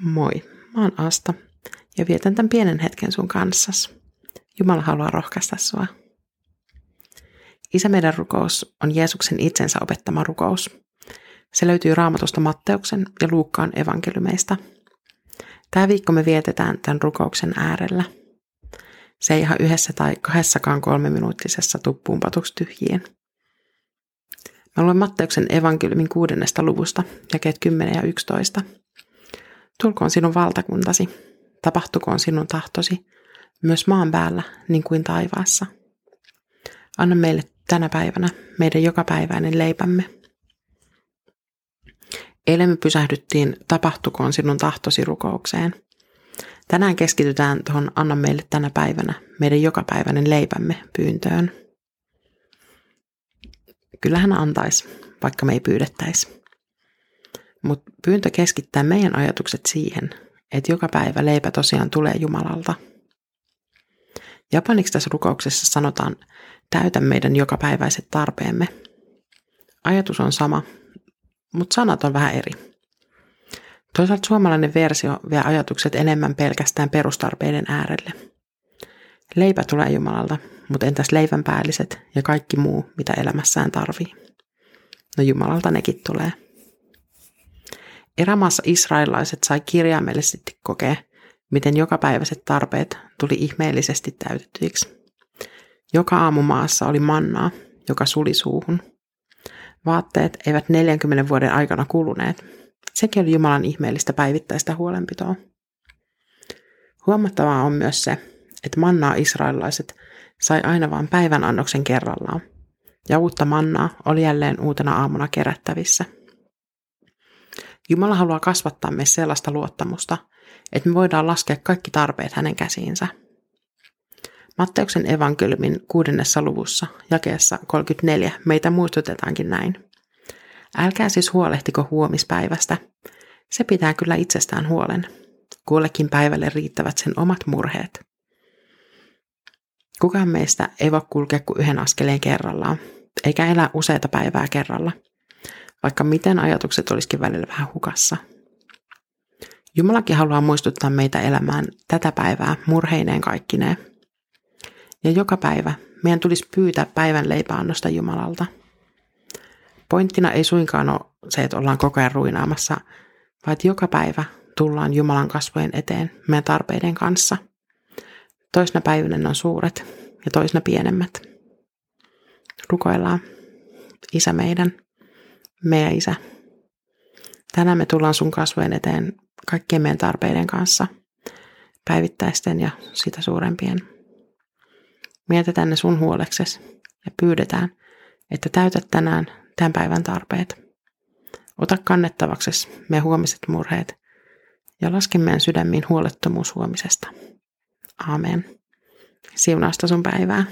Moi, mä oon Asta ja vietän tämän pienen hetken sun kanssas. Jumala haluaa rohkaista sua. Isä meidän rukous on Jeesuksen itsensä opettama rukous. Se löytyy raamatusta Matteuksen ja Luukkaan evankeliumeista. Tämä viikko me vietetään tämän rukouksen äärellä. Se ei ihan yhdessä tai kahdessakaan kolmeminuuttisessa tuppuun patuksi tyhjien. Mä luen Matteuksen evankeliumin kuudennesta luvusta, jakeet 10 ja 11. Tulkoon sinun valtakuntasi, tapahtukoon sinun tahtosi, myös maan päällä niin kuin taivaassa. Anna meille tänä päivänä meidän jokapäiväinen leipämme. Eilen me pysähdyttiin tapahtukoon sinun tahtosi rukoukseen. Tänään keskitytään tuohon anna meille tänä päivänä meidän jokapäiväinen leipämme pyyntöön. Kyllähän antaisi, vaikka me ei pyydettäisi. Mutta pyyntö keskittää meidän ajatukset siihen, että joka päivä leipä tosiaan tulee Jumalalta. Japaniksi tässä rukouksessa sanotaan, täytä meidän jokapäiväiset tarpeemme. Ajatus on sama, mutta sanat on vähän eri. Toisaalta suomalainen versio vie ajatukset enemmän pelkästään perustarpeiden äärelle. Leipä tulee Jumalalta, mutta entäs leivän päälliset ja kaikki muu, mitä elämässään tarvii? No Jumalalta nekin tulee. Erämaassa israelaiset sai kirjaimellisesti kokea, miten jokapäiväiset tarpeet tuli ihmeellisesti täytettyiksi. Joka aamu maassa oli mannaa, joka suli suuhun. Vaatteet eivät 40 vuoden aikana kuluneet. Sekin oli Jumalan ihmeellistä päivittäistä huolenpitoa. Huomattavaa on myös se, että mannaa israelilaiset sai aina vain päivän annoksen kerrallaan, ja uutta mannaa oli jälleen uutena aamuna kerättävissä – Jumala haluaa kasvattaa meissä sellaista luottamusta, että me voidaan laskea kaikki tarpeet hänen käsiinsä. Matteuksen evankeliumin kuudennessa luvussa, jakeessa 34, meitä muistutetaankin näin. Älkää siis huolehtiko huomispäivästä. Se pitää kyllä itsestään huolen. Kullekin päivälle riittävät sen omat murheet. Kukaan meistä ei voi kulkea kuin yhden askeleen kerrallaan, eikä elää useita päivää kerralla – vaikka miten ajatukset olisikin välillä vähän hukassa. Jumalakin haluaa muistuttaa meitä elämään tätä päivää murheineen kaikkineen. Ja joka päivä meidän tulisi pyytää päivän leipäannosta Jumalalta. Pointtina ei suinkaan ole se, että ollaan koko ajan ruinaamassa, vaan että joka päivä tullaan Jumalan kasvojen eteen meidän tarpeiden kanssa. Toisena päivänä ne on suuret ja toisena pienemmät. Rukoillaan. Isä meidän, meidän isä. Tänään me tullaan sun kasvojen eteen kaikkien meidän tarpeiden kanssa, päivittäisten ja sitä suurempien. Mietitään ne sun huoleksesi ja pyydetään, että täytät tänään tämän päivän tarpeet. Ota kannettavaksi me huomiset murheet ja laske meidän sydämiin huolettomuus huomisesta. Aamen. Siunausta sun päivää.